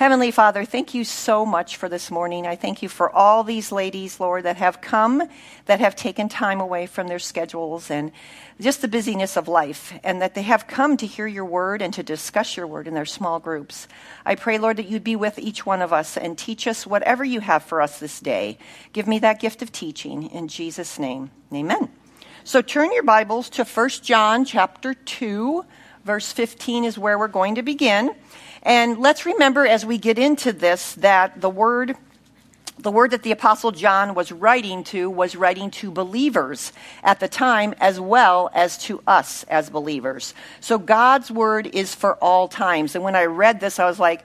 Heavenly Father, thank you so much for this morning. I thank you for all these ladies, Lord, that have come, that have taken time away from their schedules and just the busyness of life, and that they have come to hear your word and to discuss your word in their small groups. I pray, Lord, that you'd be with each one of us and teach us whatever you have for us this day. Give me that gift of teaching in Jesus' name. Amen. So turn your Bibles to 1 John chapter 2, verse 15 is where we're going to begin. And let's remember as we get into this that the word the word that the apostle John was writing to was writing to believers at the time as well as to us as believers. So God's word is for all times. And when I read this I was like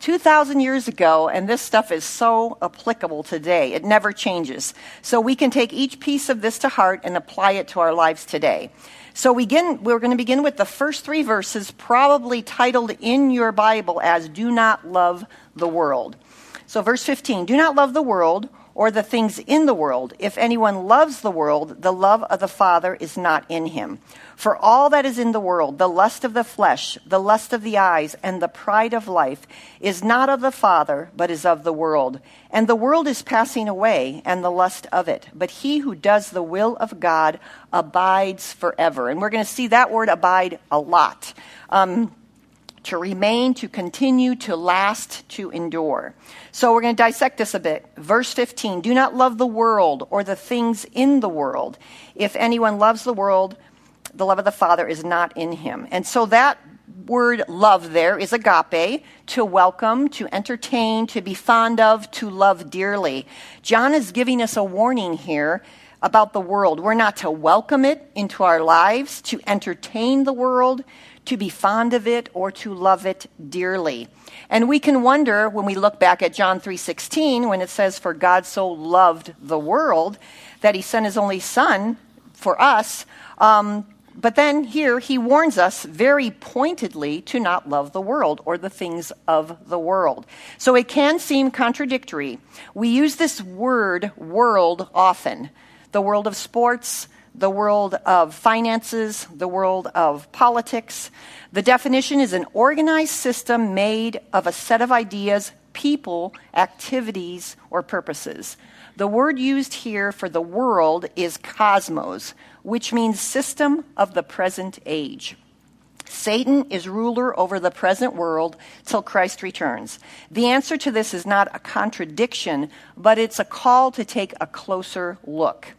2000 years ago and this stuff is so applicable today. It never changes. So we can take each piece of this to heart and apply it to our lives today. So we begin, we're going to begin with the first three verses, probably titled in your Bible as Do Not Love the World. So, verse 15 Do not love the world or the things in the world. If anyone loves the world, the love of the Father is not in him. For all that is in the world, the lust of the flesh, the lust of the eyes, and the pride of life, is not of the Father, but is of the world. And the world is passing away, and the lust of it. But he who does the will of God abides forever. And we're going to see that word abide a lot. Um, to remain, to continue, to last, to endure. So we're going to dissect this a bit. Verse 15 Do not love the world or the things in the world. If anyone loves the world, the love of the Father is not in him. And so that word love there is agape, to welcome, to entertain, to be fond of, to love dearly. John is giving us a warning here about the world. We're not to welcome it into our lives, to entertain the world, to be fond of it or to love it dearly. And we can wonder when we look back at John 3:16 when it says for God so loved the world that he sent his only son for us. Um, but then here he warns us very pointedly to not love the world or the things of the world. So it can seem contradictory. We use this word world often. The world of sports, the world of finances, the world of politics. The definition is an organized system made of a set of ideas, people, activities, or purposes. The word used here for the world is cosmos, which means system of the present age. Satan is ruler over the present world till Christ returns. The answer to this is not a contradiction, but it's a call to take a closer look.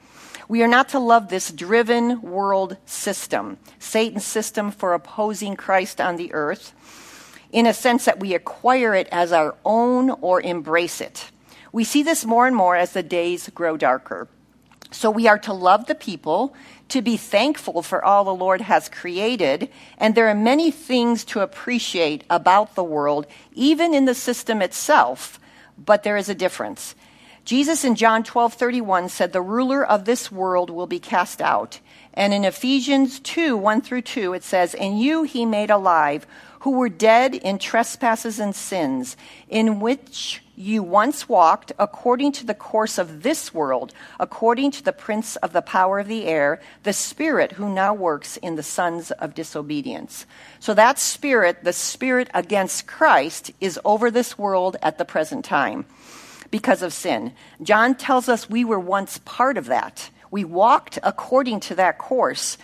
We are not to love this driven world system, Satan's system for opposing Christ on the earth, in a sense that we acquire it as our own or embrace it. We see this more and more as the days grow darker. So we are to love the people, to be thankful for all the Lord has created, and there are many things to appreciate about the world, even in the system itself, but there is a difference. Jesus in John 12:31 said the ruler of this world will be cast out. And in Ephesians 2, 1 through 2, it says, And you he made alive, who were dead in trespasses and sins, in which you once walked according to the course of this world, according to the prince of the power of the air, the spirit who now works in the sons of disobedience. So that spirit, the spirit against Christ, is over this world at the present time because of sin. John tells us we were once part of that. We walked according to that course,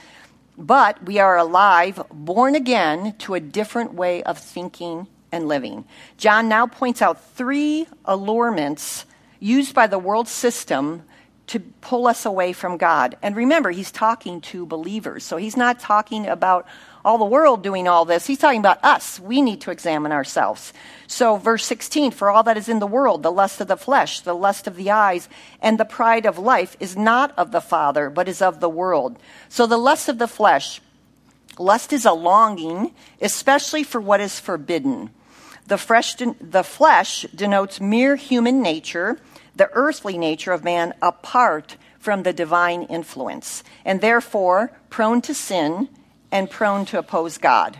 but we are alive, born again to a different way of thinking and living. John now points out three allurements used by the world system to pull us away from God. And remember, he's talking to believers, so he's not talking about all the world doing all this. He's talking about us. We need to examine ourselves. So, verse 16 For all that is in the world, the lust of the flesh, the lust of the eyes, and the pride of life is not of the Father, but is of the world. So, the lust of the flesh, lust is a longing, especially for what is forbidden. The, fresh, the flesh denotes mere human nature, the earthly nature of man apart from the divine influence, and therefore prone to sin and prone to oppose God.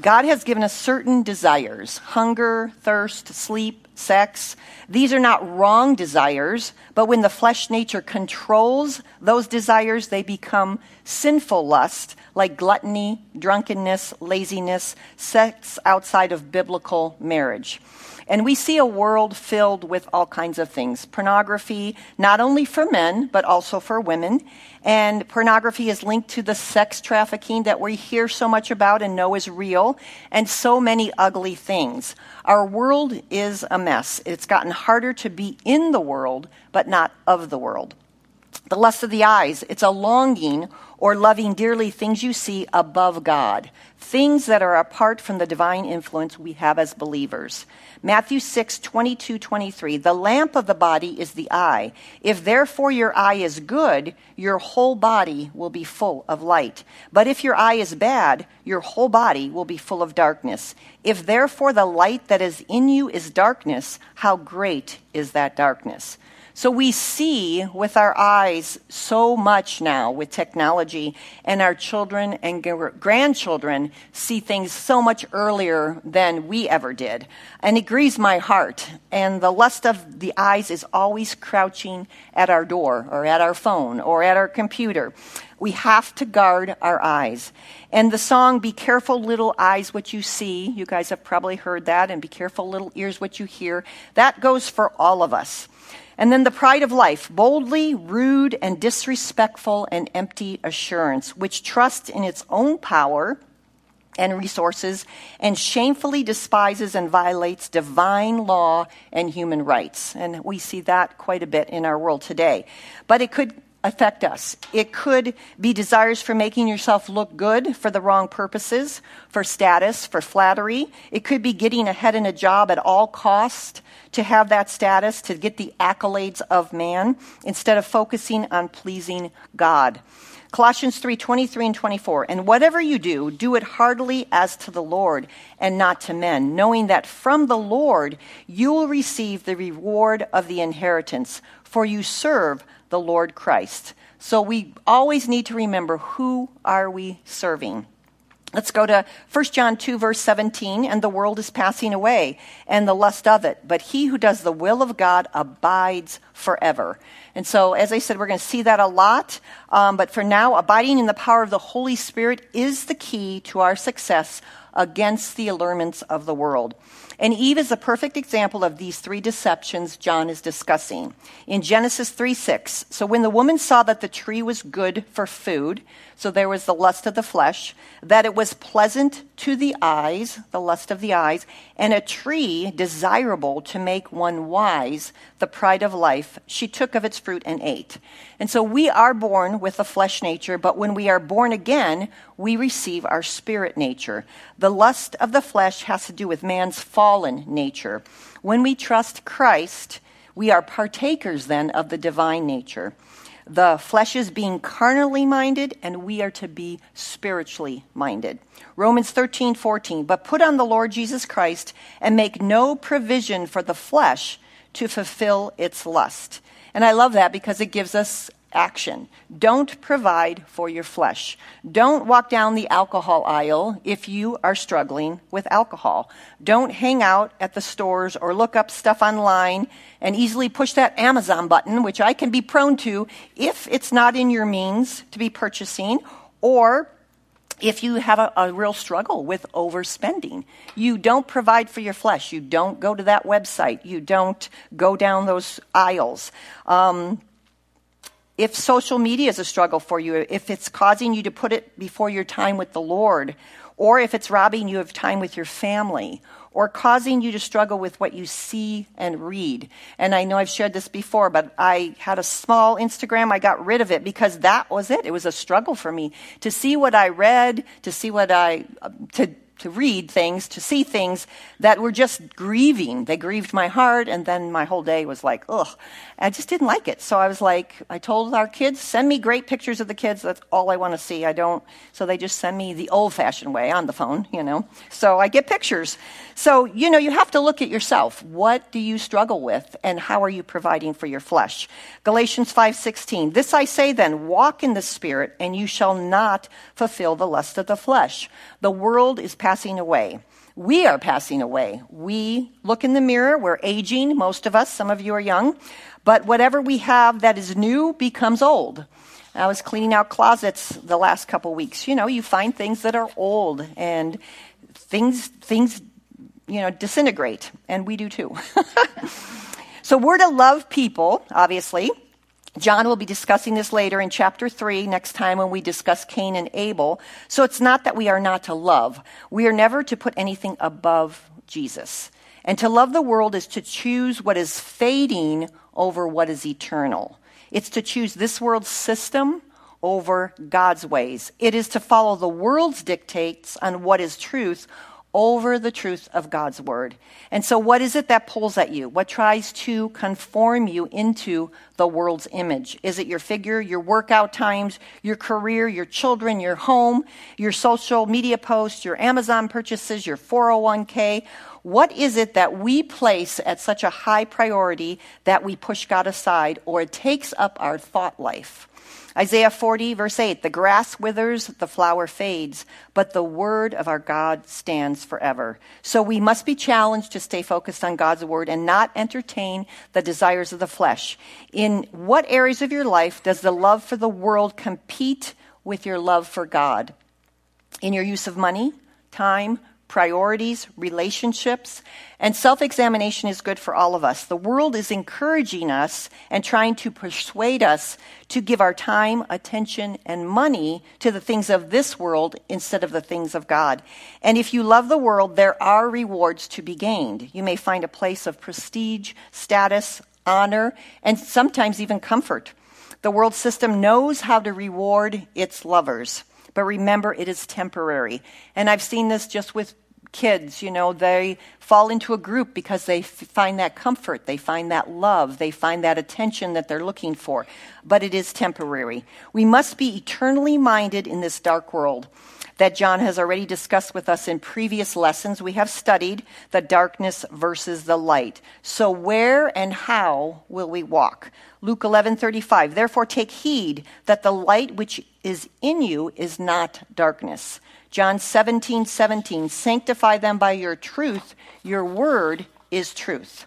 God has given us certain desires hunger, thirst, sleep, sex. These are not wrong desires, but when the flesh nature controls those desires, they become sinful lust, like gluttony, drunkenness, laziness, sex outside of biblical marriage. And we see a world filled with all kinds of things. Pornography, not only for men, but also for women. And pornography is linked to the sex trafficking that we hear so much about and know is real, and so many ugly things. Our world is a mess. It's gotten harder to be in the world, but not of the world. The lust of the eyes, it's a longing or loving dearly things you see above God, things that are apart from the divine influence we have as believers. Matthew 6, 22, 23. The lamp of the body is the eye. If therefore your eye is good, your whole body will be full of light. But if your eye is bad, your whole body will be full of darkness. If therefore the light that is in you is darkness, how great is that darkness? So we see with our eyes so much now with technology, and our children and grandchildren see things so much earlier than we ever did. And it grieves my heart. And the lust of the eyes is always crouching at our door, or at our phone, or at our computer. We have to guard our eyes. And the song, Be Careful Little Eyes What You See, you guys have probably heard that, and Be Careful Little Ears What You Hear, that goes for all of us. And then the pride of life, boldly, rude, and disrespectful and empty assurance, which trusts in its own power and resources and shamefully despises and violates divine law and human rights. And we see that quite a bit in our world today. But it could affect us. It could be desires for making yourself look good for the wrong purposes, for status, for flattery. It could be getting ahead in a job at all cost to have that status, to get the accolades of man, instead of focusing on pleasing God. Colossians 3 23 and 24. And whatever you do, do it heartily as to the Lord and not to men, knowing that from the Lord you will receive the reward of the inheritance, for you serve the Lord Christ. So we always need to remember who are we serving? Let's go to 1 John 2, verse 17. And the world is passing away, and the lust of it. But he who does the will of God abides forever. And so, as I said, we're going to see that a lot. Um, but for now, abiding in the power of the Holy Spirit is the key to our success against the allurements of the world. And Eve is a perfect example of these three deceptions John is discussing. In Genesis 3 6, so when the woman saw that the tree was good for food, so there was the lust of the flesh, that it was pleasant to the eyes, the lust of the eyes, and a tree desirable to make one wise, the pride of life, she took of its fruit and ate. And so we are born with a flesh nature, but when we are born again, we receive our spirit nature. The lust of the flesh has to do with man's fallen nature. When we trust Christ, we are partakers then of the divine nature. The flesh is being carnally minded, and we are to be spiritually minded. Romans 13, 14. But put on the Lord Jesus Christ and make no provision for the flesh to fulfill its lust. And I love that because it gives us action. Don't provide for your flesh. Don't walk down the alcohol aisle if you are struggling with alcohol. Don't hang out at the stores or look up stuff online and easily push that Amazon button, which I can be prone to if it's not in your means to be purchasing or if you have a, a, real struggle with overspending. You don't provide for your flesh. You don't go to that website. You don't go down those aisles. Um, if social media is a struggle for you, if it's causing you to put it before your time with the Lord, or if it's robbing you of time with your family, or causing you to struggle with what you see and read. And I know I've shared this before, but I had a small Instagram. I got rid of it because that was it. It was a struggle for me to see what I read, to see what I, to, to read things, to see things that were just grieving. They grieved my heart, and then my whole day was like, ugh. I just didn't like it. So I was like, I told our kids, send me great pictures of the kids. That's all I want to see. I don't, so they just send me the old fashioned way on the phone, you know. So I get pictures. So, you know, you have to look at yourself. What do you struggle with, and how are you providing for your flesh? Galatians 5:16. This I say then, walk in the spirit, and you shall not fulfill the lust of the flesh. The world is passing away. We are passing away. We look in the mirror, we're aging, most of us, some of you are young, but whatever we have that is new becomes old. I was cleaning out closets the last couple weeks. You know, you find things that are old and things things you know disintegrate and we do too. so we're to love people, obviously. John will be discussing this later in chapter 3 next time when we discuss Cain and Abel. So it's not that we are not to love. We are never to put anything above Jesus. And to love the world is to choose what is fading over what is eternal. It's to choose this world's system over God's ways. It is to follow the world's dictates on what is truth over the truth of God's word. And so, what is it that pulls at you? What tries to conform you into the world's image? Is it your figure, your workout times, your career, your children, your home, your social media posts, your Amazon purchases, your 401k? What is it that we place at such a high priority that we push God aside or it takes up our thought life? Isaiah 40, verse 8 The grass withers, the flower fades, but the word of our God stands forever. So we must be challenged to stay focused on God's word and not entertain the desires of the flesh. In what areas of your life does the love for the world compete with your love for God? In your use of money, time, priorities, relationships, and self examination is good for all of us. The world is encouraging us and trying to persuade us to give our time, attention, and money to the things of this world instead of the things of God. And if you love the world, there are rewards to be gained. You may find a place of prestige, status, honor, and sometimes even comfort. The world system knows how to reward its lovers. But remember, it is temporary. And I've seen this just with kids, you know, they fall into a group because they f- find that comfort, they find that love, they find that attention that they're looking for. But it is temporary. We must be eternally minded in this dark world that John has already discussed with us in previous lessons. We have studied the darkness versus the light. So where and how will we walk? Luke 11:35 Therefore take heed that the light which is in you is not darkness. John 17, 17, sanctify them by your truth. Your word is truth.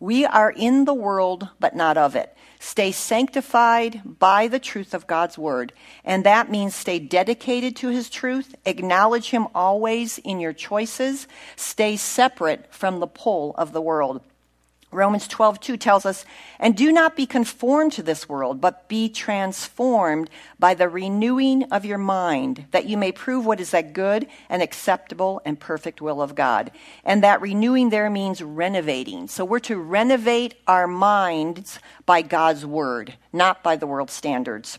We are in the world, but not of it. Stay sanctified by the truth of God's word. And that means stay dedicated to his truth, acknowledge him always in your choices, stay separate from the pull of the world. Romans 12, 2 tells us, And do not be conformed to this world, but be transformed by the renewing of your mind, that you may prove what is that good and acceptable and perfect will of God. And that renewing there means renovating. So we're to renovate our minds by God's word, not by the world's standards.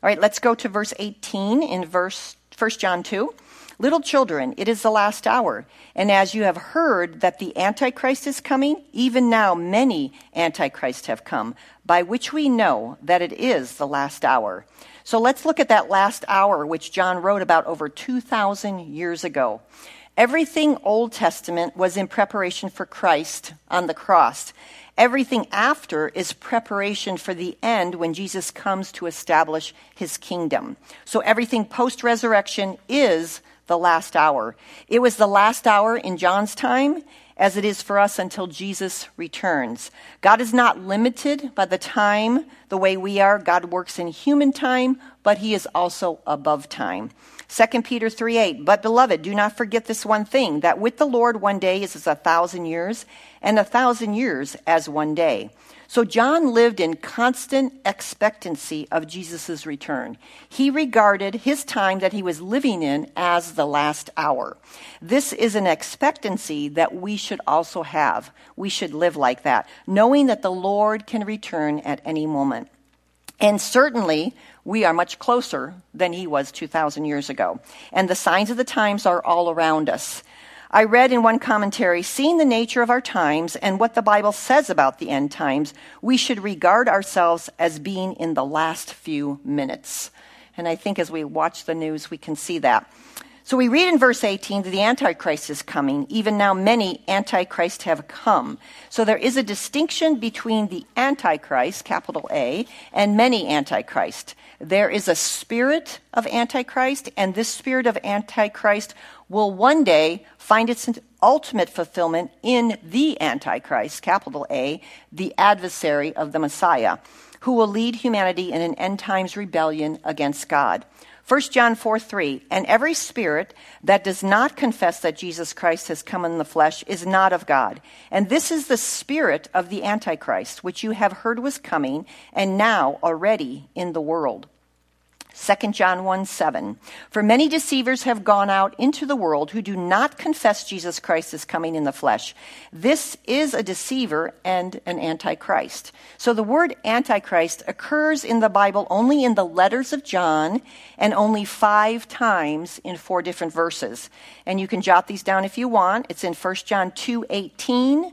All right, let's go to verse 18 in verse 1 John 2. Little children, it is the last hour. And as you have heard that the Antichrist is coming, even now many Antichrists have come, by which we know that it is the last hour. So let's look at that last hour, which John wrote about over 2,000 years ago. Everything Old Testament was in preparation for Christ on the cross. Everything after is preparation for the end when Jesus comes to establish his kingdom. So everything post resurrection is the last hour. It was the last hour in John's time as it is for us until Jesus returns. God is not limited by the time the way we are. God works in human time, but he is also above time. 2 Peter 3 8, but beloved, do not forget this one thing, that with the Lord one day is as a thousand years, and a thousand years as one day. So John lived in constant expectancy of Jesus' return. He regarded his time that he was living in as the last hour. This is an expectancy that we should also have. We should live like that, knowing that the Lord can return at any moment. And certainly, we are much closer than he was 2,000 years ago. And the signs of the times are all around us. I read in one commentary, seeing the nature of our times and what the Bible says about the end times, we should regard ourselves as being in the last few minutes. And I think as we watch the news, we can see that. So we read in verse 18 that the Antichrist is coming. Even now, many Antichrists have come. So there is a distinction between the Antichrist, capital A, and many Antichrist. There is a spirit of Antichrist, and this spirit of Antichrist will one day find its ultimate fulfillment in the Antichrist, capital A, the adversary of the Messiah, who will lead humanity in an end times rebellion against God. 1 John 4 3, and every spirit that does not confess that Jesus Christ has come in the flesh is not of God. And this is the spirit of the Antichrist, which you have heard was coming, and now already in the world. 2 John 1 7. For many deceivers have gone out into the world who do not confess Jesus Christ is coming in the flesh. This is a deceiver and an antichrist. So the word antichrist occurs in the Bible only in the letters of John and only five times in four different verses. And you can jot these down if you want. It's in 1 John 2 18,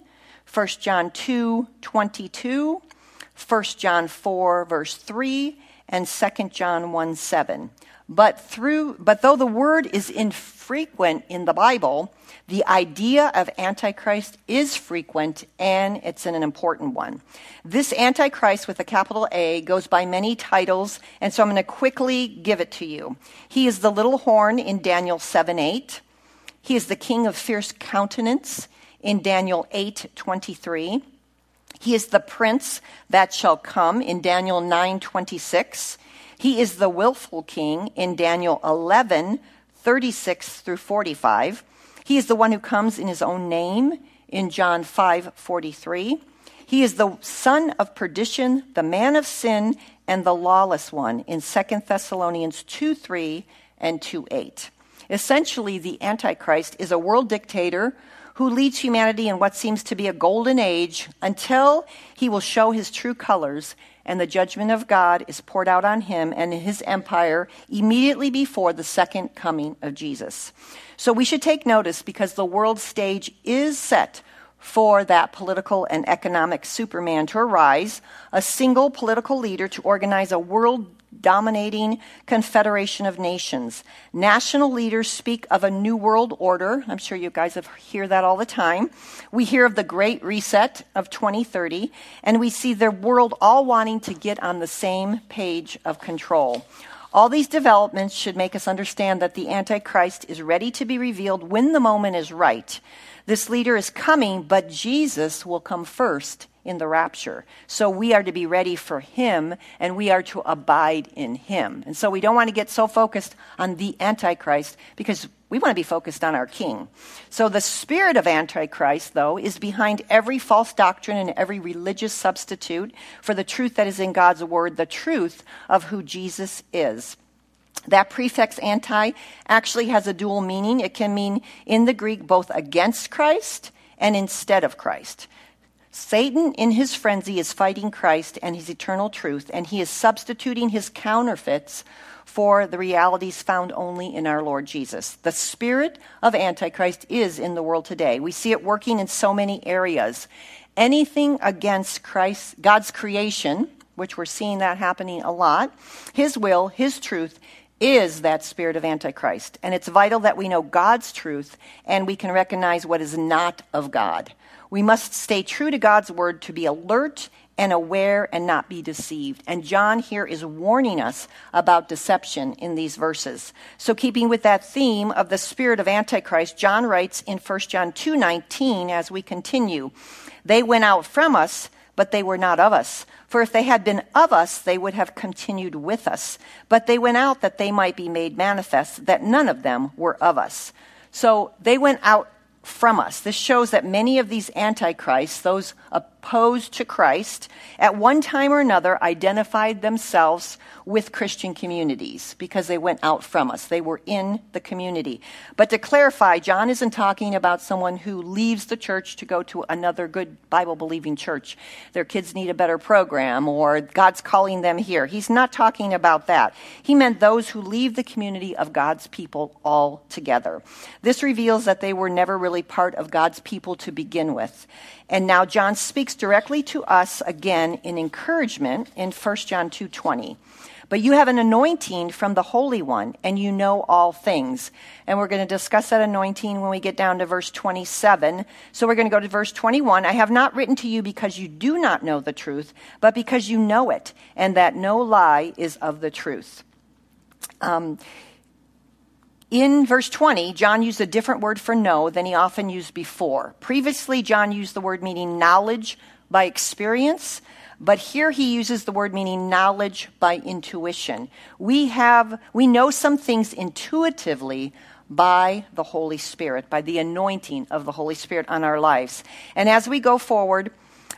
1 John 2 22, 1 John 4 verse 3, and 2 John 1 7. But through but though the word is infrequent in the Bible, the idea of antichrist is frequent and it's an important one. This antichrist with a capital A goes by many titles, and so I'm going to quickly give it to you. He is the little horn in Daniel 7 8. He is the king of fierce countenance in Daniel 8 23. He is the prince that shall come in Daniel 9:26. He is the willful king in Daniel 11 36 through 45. He is the one who comes in his own name in John 5:43. He is the son of perdition, the man of sin, and the lawless one in 2 Thessalonians 2 3 and 2 8. Essentially, the Antichrist is a world dictator who leads humanity in what seems to be a golden age until he will show his true colors and the judgment of God is poured out on him and his empire immediately before the second coming of Jesus. So we should take notice because the world stage is set for that political and economic superman to arise, a single political leader to organize a world dominating confederation of nations. National leaders speak of a new world order. I'm sure you guys have hear that all the time. We hear of the great reset of 2030 and we see the world all wanting to get on the same page of control. All these developments should make us understand that the Antichrist is ready to be revealed when the moment is right. This leader is coming, but Jesus will come first in the rapture. So we are to be ready for him and we are to abide in him. And so we don't want to get so focused on the Antichrist because we want to be focused on our king. So the spirit of Antichrist, though, is behind every false doctrine and every religious substitute for the truth that is in God's word, the truth of who Jesus is. That prefix anti actually has a dual meaning. It can mean in the Greek both against Christ and instead of Christ. Satan, in his frenzy, is fighting Christ and his eternal truth, and he is substituting his counterfeits for the realities found only in our Lord Jesus. The spirit of Antichrist is in the world today. We see it working in so many areas. Anything against Christ, God's creation, which we're seeing that happening a lot, his will, his truth, is that spirit of Antichrist. And it's vital that we know God's truth and we can recognize what is not of God. We must stay true to God's word to be alert and aware and not be deceived. And John here is warning us about deception in these verses. So keeping with that theme of the spirit of antichrist, John writes in 1 John 2:19 as we continue, they went out from us, but they were not of us. For if they had been of us, they would have continued with us. But they went out that they might be made manifest that none of them were of us. So they went out from us. This shows that many of these antichrists, those opposed to Christ, at one time or another identified themselves with Christian communities because they went out from us. They were in the community. But to clarify, John isn't talking about someone who leaves the church to go to another good Bible believing church. Their kids need a better program or God's calling them here. He's not talking about that. He meant those who leave the community of God's people altogether. This reveals that they were never really part of God's people to begin with. And now John speaks directly to us again in encouragement in 1 John 2:20. But you have an anointing from the Holy One, and you know all things. And we're going to discuss that anointing when we get down to verse 27. So we're going to go to verse 21. I have not written to you because you do not know the truth, but because you know it, and that no lie is of the truth. Um, In verse 20, John used a different word for know than he often used before. Previously, John used the word meaning knowledge by experience, but here he uses the word meaning knowledge by intuition. We have we know some things intuitively by the Holy Spirit, by the anointing of the Holy Spirit on our lives. And as we go forward,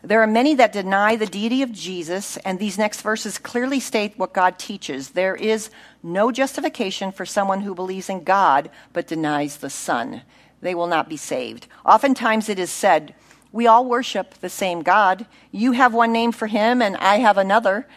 there are many that deny the deity of Jesus, and these next verses clearly state what God teaches. There is no justification for someone who believes in God but denies the Son. They will not be saved. Oftentimes it is said, We all worship the same God. You have one name for him, and I have another.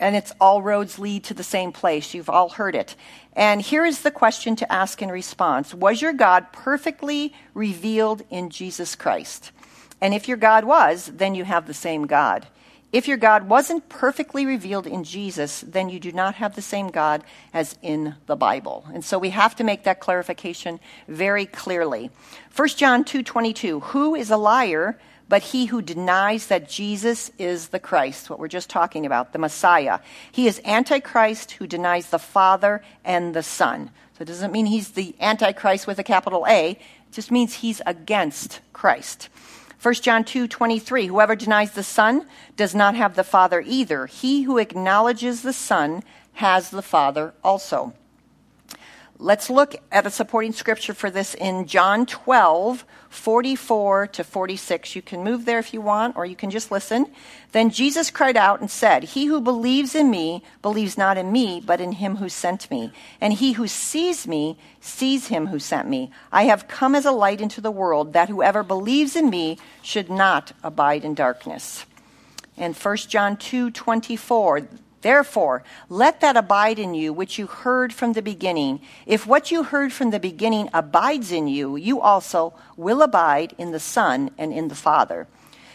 And it's all roads lead to the same place. You've all heard it. And here is the question to ask in response Was your God perfectly revealed in Jesus Christ? And if your God was, then you have the same God. If your God wasn't perfectly revealed in Jesus, then you do not have the same God as in the Bible. And so we have to make that clarification very clearly. 1 John 2:22, who is a liar but he who denies that Jesus is the Christ, what we're just talking about, the Messiah. He is Antichrist who denies the Father and the Son. So it doesn't mean he's the Antichrist with a capital A, it just means he's against Christ. 1 John 2 23, whoever denies the Son does not have the Father either. He who acknowledges the Son has the Father also. Let's look at a supporting scripture for this in John 12, 44 to 46. You can move there if you want, or you can just listen. Then Jesus cried out and said, He who believes in me believes not in me, but in him who sent me. And he who sees me sees him who sent me. I have come as a light into the world, that whoever believes in me should not abide in darkness. And 1 John 2, 24. Therefore, let that abide in you which you heard from the beginning. If what you heard from the beginning abides in you, you also will abide in the Son and in the Father.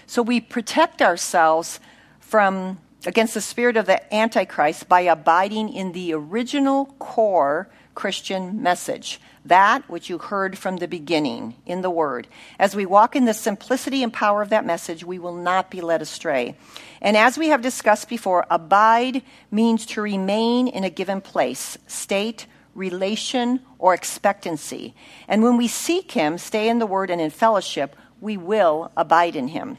So we protect ourselves from against the spirit of the Antichrist by abiding in the original core Christian message, that which you heard from the beginning in the Word. As we walk in the simplicity and power of that message, we will not be led astray. And as we have discussed before, abide means to remain in a given place, state, relation, or expectancy. And when we seek Him, stay in the Word and in fellowship, we will abide in Him.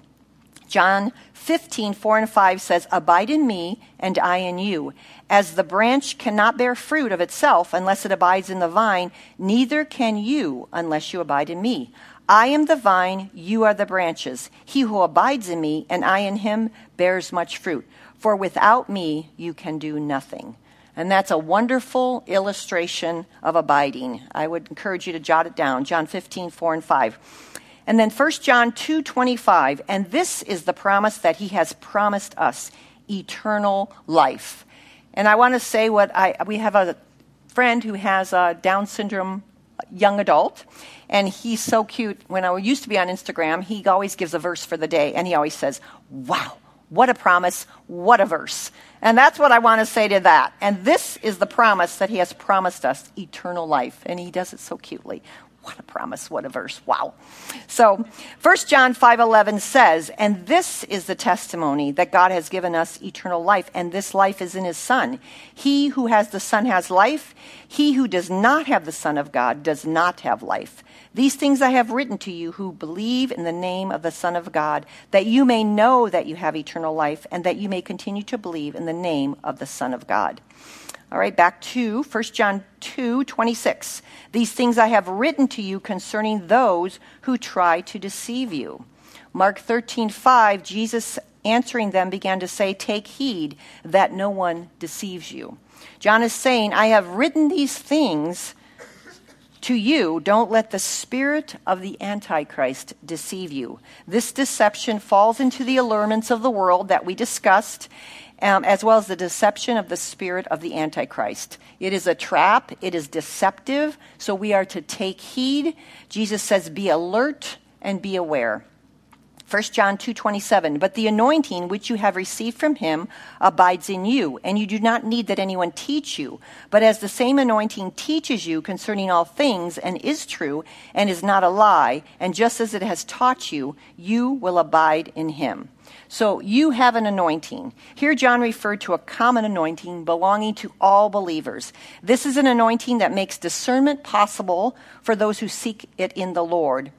John 15, 4 and 5 says, Abide in me, and I in you. As the branch cannot bear fruit of itself unless it abides in the vine, neither can you unless you abide in me. I am the vine, you are the branches. He who abides in me, and I in him, bears much fruit. For without me, you can do nothing. And that's a wonderful illustration of abiding. I would encourage you to jot it down. John 15, 4 and 5. And then 1 John 2:25, and this is the promise that he has promised us, eternal life. And I want to say what I we have a friend who has a Down syndrome young adult, and he's so cute. When I used to be on Instagram, he always gives a verse for the day, and he always says, "Wow, what a promise, what a verse." And that's what I want to say to that. And this is the promise that he has promised us, eternal life, and he does it so cutely. What a promise, what a verse. Wow. So, 1 John 5:11 says, "And this is the testimony that God has given us eternal life, and this life is in his son. He who has the son has life. He who does not have the son of God does not have life. These things I have written to you who believe in the name of the son of God, that you may know that you have eternal life and that you may continue to believe in the name of the son of God." All right, back to 1 John 2 26. These things I have written to you concerning those who try to deceive you. Mark 13 5, Jesus answering them began to say, Take heed that no one deceives you. John is saying, I have written these things to you. Don't let the spirit of the Antichrist deceive you. This deception falls into the allurements of the world that we discussed um, as well as the deception of the spirit of the Antichrist. It is a trap, it is deceptive, so we are to take heed. Jesus says, Be alert and be aware. 1 John 2:27 But the anointing which you have received from him abides in you and you do not need that anyone teach you but as the same anointing teaches you concerning all things and is true and is not a lie and just as it has taught you you will abide in him so you have an anointing. Here, John referred to a common anointing belonging to all believers. This is an anointing that makes discernment possible for those who seek it in the Lord.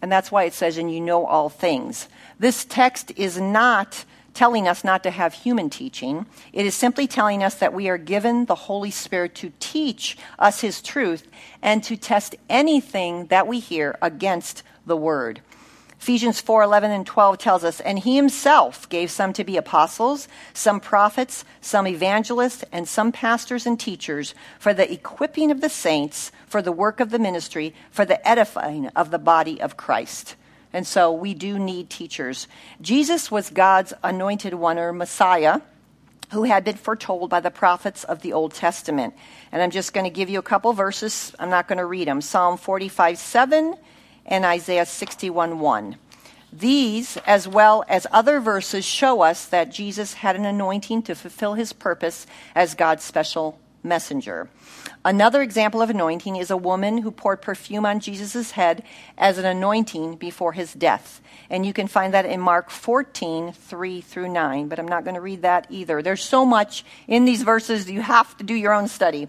And that's why it says, and you know all things. This text is not telling us not to have human teaching. It is simply telling us that we are given the Holy Spirit to teach us His truth and to test anything that we hear against the Word. Ephesians 4 11 and 12 tells us, And he himself gave some to be apostles, some prophets, some evangelists, and some pastors and teachers for the equipping of the saints, for the work of the ministry, for the edifying of the body of Christ. And so we do need teachers. Jesus was God's anointed one or Messiah who had been foretold by the prophets of the Old Testament. And I'm just going to give you a couple verses. I'm not going to read them. Psalm 45 7 and Isaiah 61 1. These, as well as other verses, show us that Jesus had an anointing to fulfill his purpose as God's special messenger. Another example of anointing is a woman who poured perfume on Jesus' head as an anointing before his death. And you can find that in Mark 14, 3 through 9, but I'm not going to read that either. There's so much in these verses, you have to do your own study.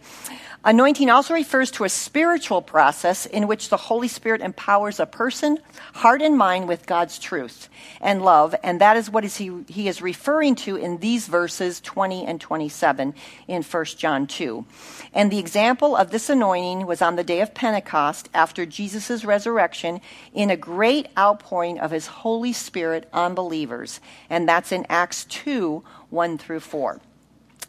Anointing also refers to a spiritual process in which the Holy Spirit empowers a person, heart and mind with God's truth and love, and that is what is he, he is referring to in these verses 20 and 27 in 1 John 2. And the example of this anointing was on the day of Pentecost after Jesus' resurrection in a great outpouring of his Holy Spirit on believers, and that's in Acts 2 1 through 4.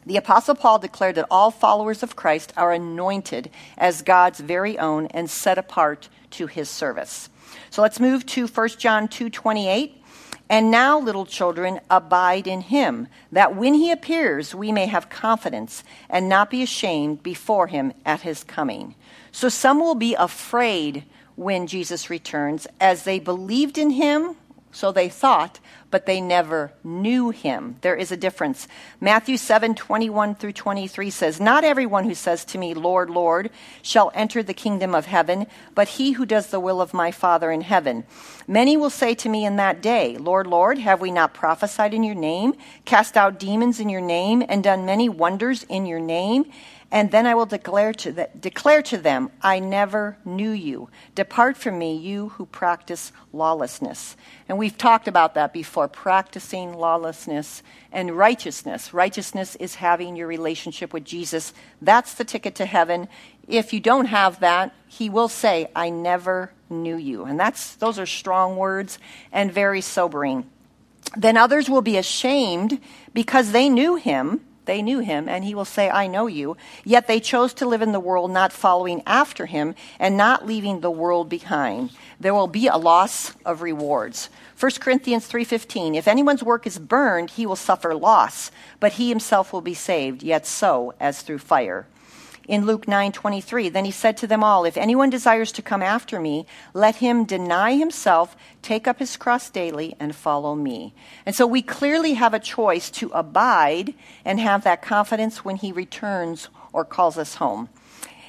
The Apostle Paul declared that all followers of Christ are anointed as God's very own and set apart to his service. So let's move to 1 John 2:28. And now, little children, abide in him, that when he appears, we may have confidence and not be ashamed before him at his coming. So some will be afraid when Jesus returns, as they believed in him so they thought, but they never knew him. There is a difference. Matthew 7 21 through 23 says, Not everyone who says to me, Lord, Lord, shall enter the kingdom of heaven, but he who does the will of my Father in heaven. Many will say to me in that day, Lord, Lord, have we not prophesied in your name, cast out demons in your name, and done many wonders in your name? And then I will declare to, the, declare to them, I never knew you. Depart from me, you who practice lawlessness. And we've talked about that before practicing lawlessness and righteousness. Righteousness is having your relationship with Jesus. That's the ticket to heaven. If you don't have that, he will say, I never knew you. And that's, those are strong words and very sobering. Then others will be ashamed because they knew him they knew him, and he will say, I know you. Yet they chose to live in the world, not following after him, and not leaving the world behind. There will be a loss of rewards. 1 Corinthians 3:15 If anyone's work is burned, he will suffer loss, but he himself will be saved, yet so as through fire in Luke 9:23. Then he said to them all, "If anyone desires to come after me, let him deny himself, take up his cross daily and follow me." And so we clearly have a choice to abide and have that confidence when he returns or calls us home.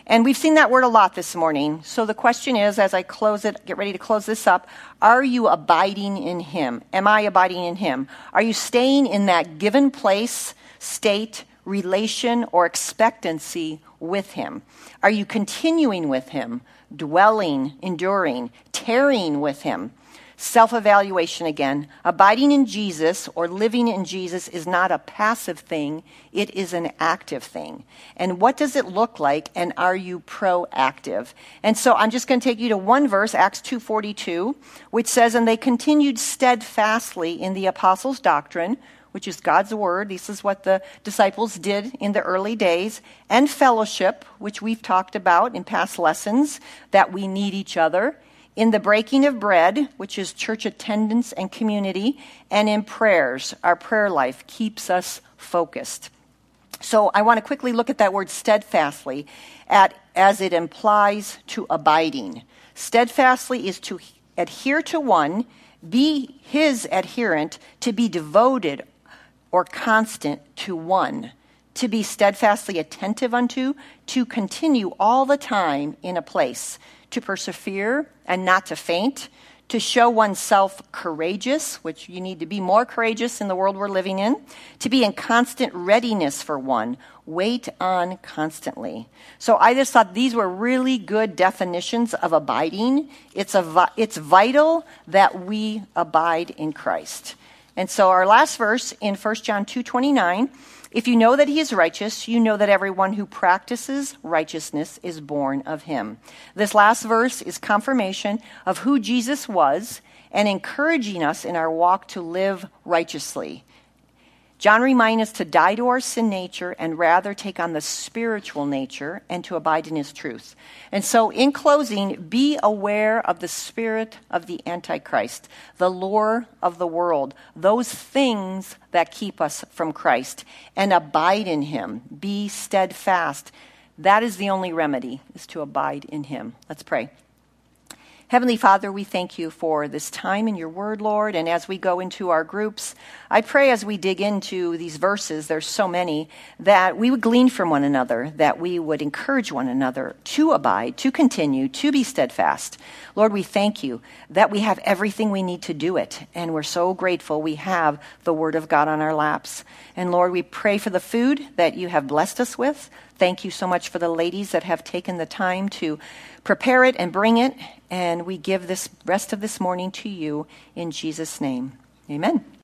And we've seen that word a lot this morning. So the question is, as I close it, get ready to close this up, are you abiding in Him? Am I abiding in Him? Are you staying in that given place, state, relation, or expectancy with Him? Are you continuing with Him, dwelling, enduring, tarrying with Him? Self evaluation again. Abiding in Jesus or living in Jesus is not a passive thing, it is an active thing. And what does it look like and are you proactive? And so I'm just going to take you to one verse, Acts 2:42, which says and they continued steadfastly in the apostles' doctrine, which is God's word. This is what the disciples did in the early days, and fellowship, which we've talked about in past lessons, that we need each other, in the breaking of bread, which is church attendance and community, and in prayers. Our prayer life keeps us focused. So I want to quickly look at that word steadfastly at, as it implies to abiding. Steadfastly is to adhere to one Be his adherent, to be devoted or constant to one, to be steadfastly attentive unto, to continue all the time in a place, to persevere and not to faint, to show oneself courageous, which you need to be more courageous in the world we're living in, to be in constant readiness for one, wait on constantly. So I just thought these were really good definitions of abiding. It's, a, it's vital that we abide in Christ. And so our last verse in 1 John 2:29 if you know that he is righteous, you know that everyone who practices righteousness is born of him. This last verse is confirmation of who Jesus was and encouraging us in our walk to live righteously. John reminds us to die to our sin nature and rather take on the spiritual nature and to abide in his truth. And so, in closing, be aware of the spirit of the Antichrist, the lure of the world, those things that keep us from Christ, and abide in him. Be steadfast. That is the only remedy, is to abide in him. Let's pray. Heavenly Father, we thank you for this time in your word, Lord. And as we go into our groups, I pray as we dig into these verses, there's so many, that we would glean from one another, that we would encourage one another to abide, to continue, to be steadfast. Lord, we thank you that we have everything we need to do it. And we're so grateful we have the word of God on our laps. And Lord, we pray for the food that you have blessed us with. Thank you so much for the ladies that have taken the time to prepare it and bring it. And we give this rest of this morning to you in Jesus' name. Amen.